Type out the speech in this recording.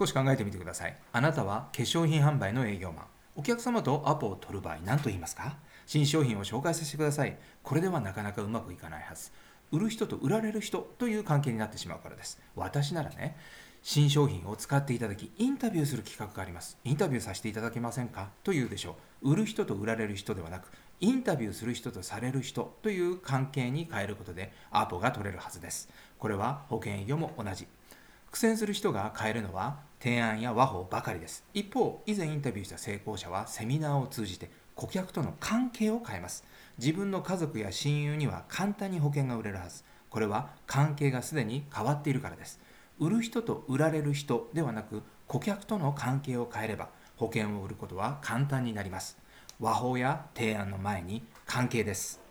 少し考えてみてください。あなたは化粧品販売の営業マン。お客様とアポを取る場合何と言いますか？新商品を紹介させてください。これではなかなかうまくいかないはず。売る人と売られる人という関係になってしまうからです。私ならね新商品を使っていただきインタビューする企画があります。インタビューさせていただけませんか？というでしょう。売る人と売られる人ではなくインタビューする人とされる人という関係に変えることでアポが取れるはずです。これは保険営業も同じ。苦戦する人が変えるのは提案や和法ばかりです。一方以前インタビューした成功者はセミナーを通じて顧客との関係を変えます。自分の家族や親友には簡単に保険が売れるはず。これは関係がすでに変わっているからです。売る人と売られる人ではなく顧客との関係を変えれば保険を売ることは簡単になります。和法や提案の前に関係です。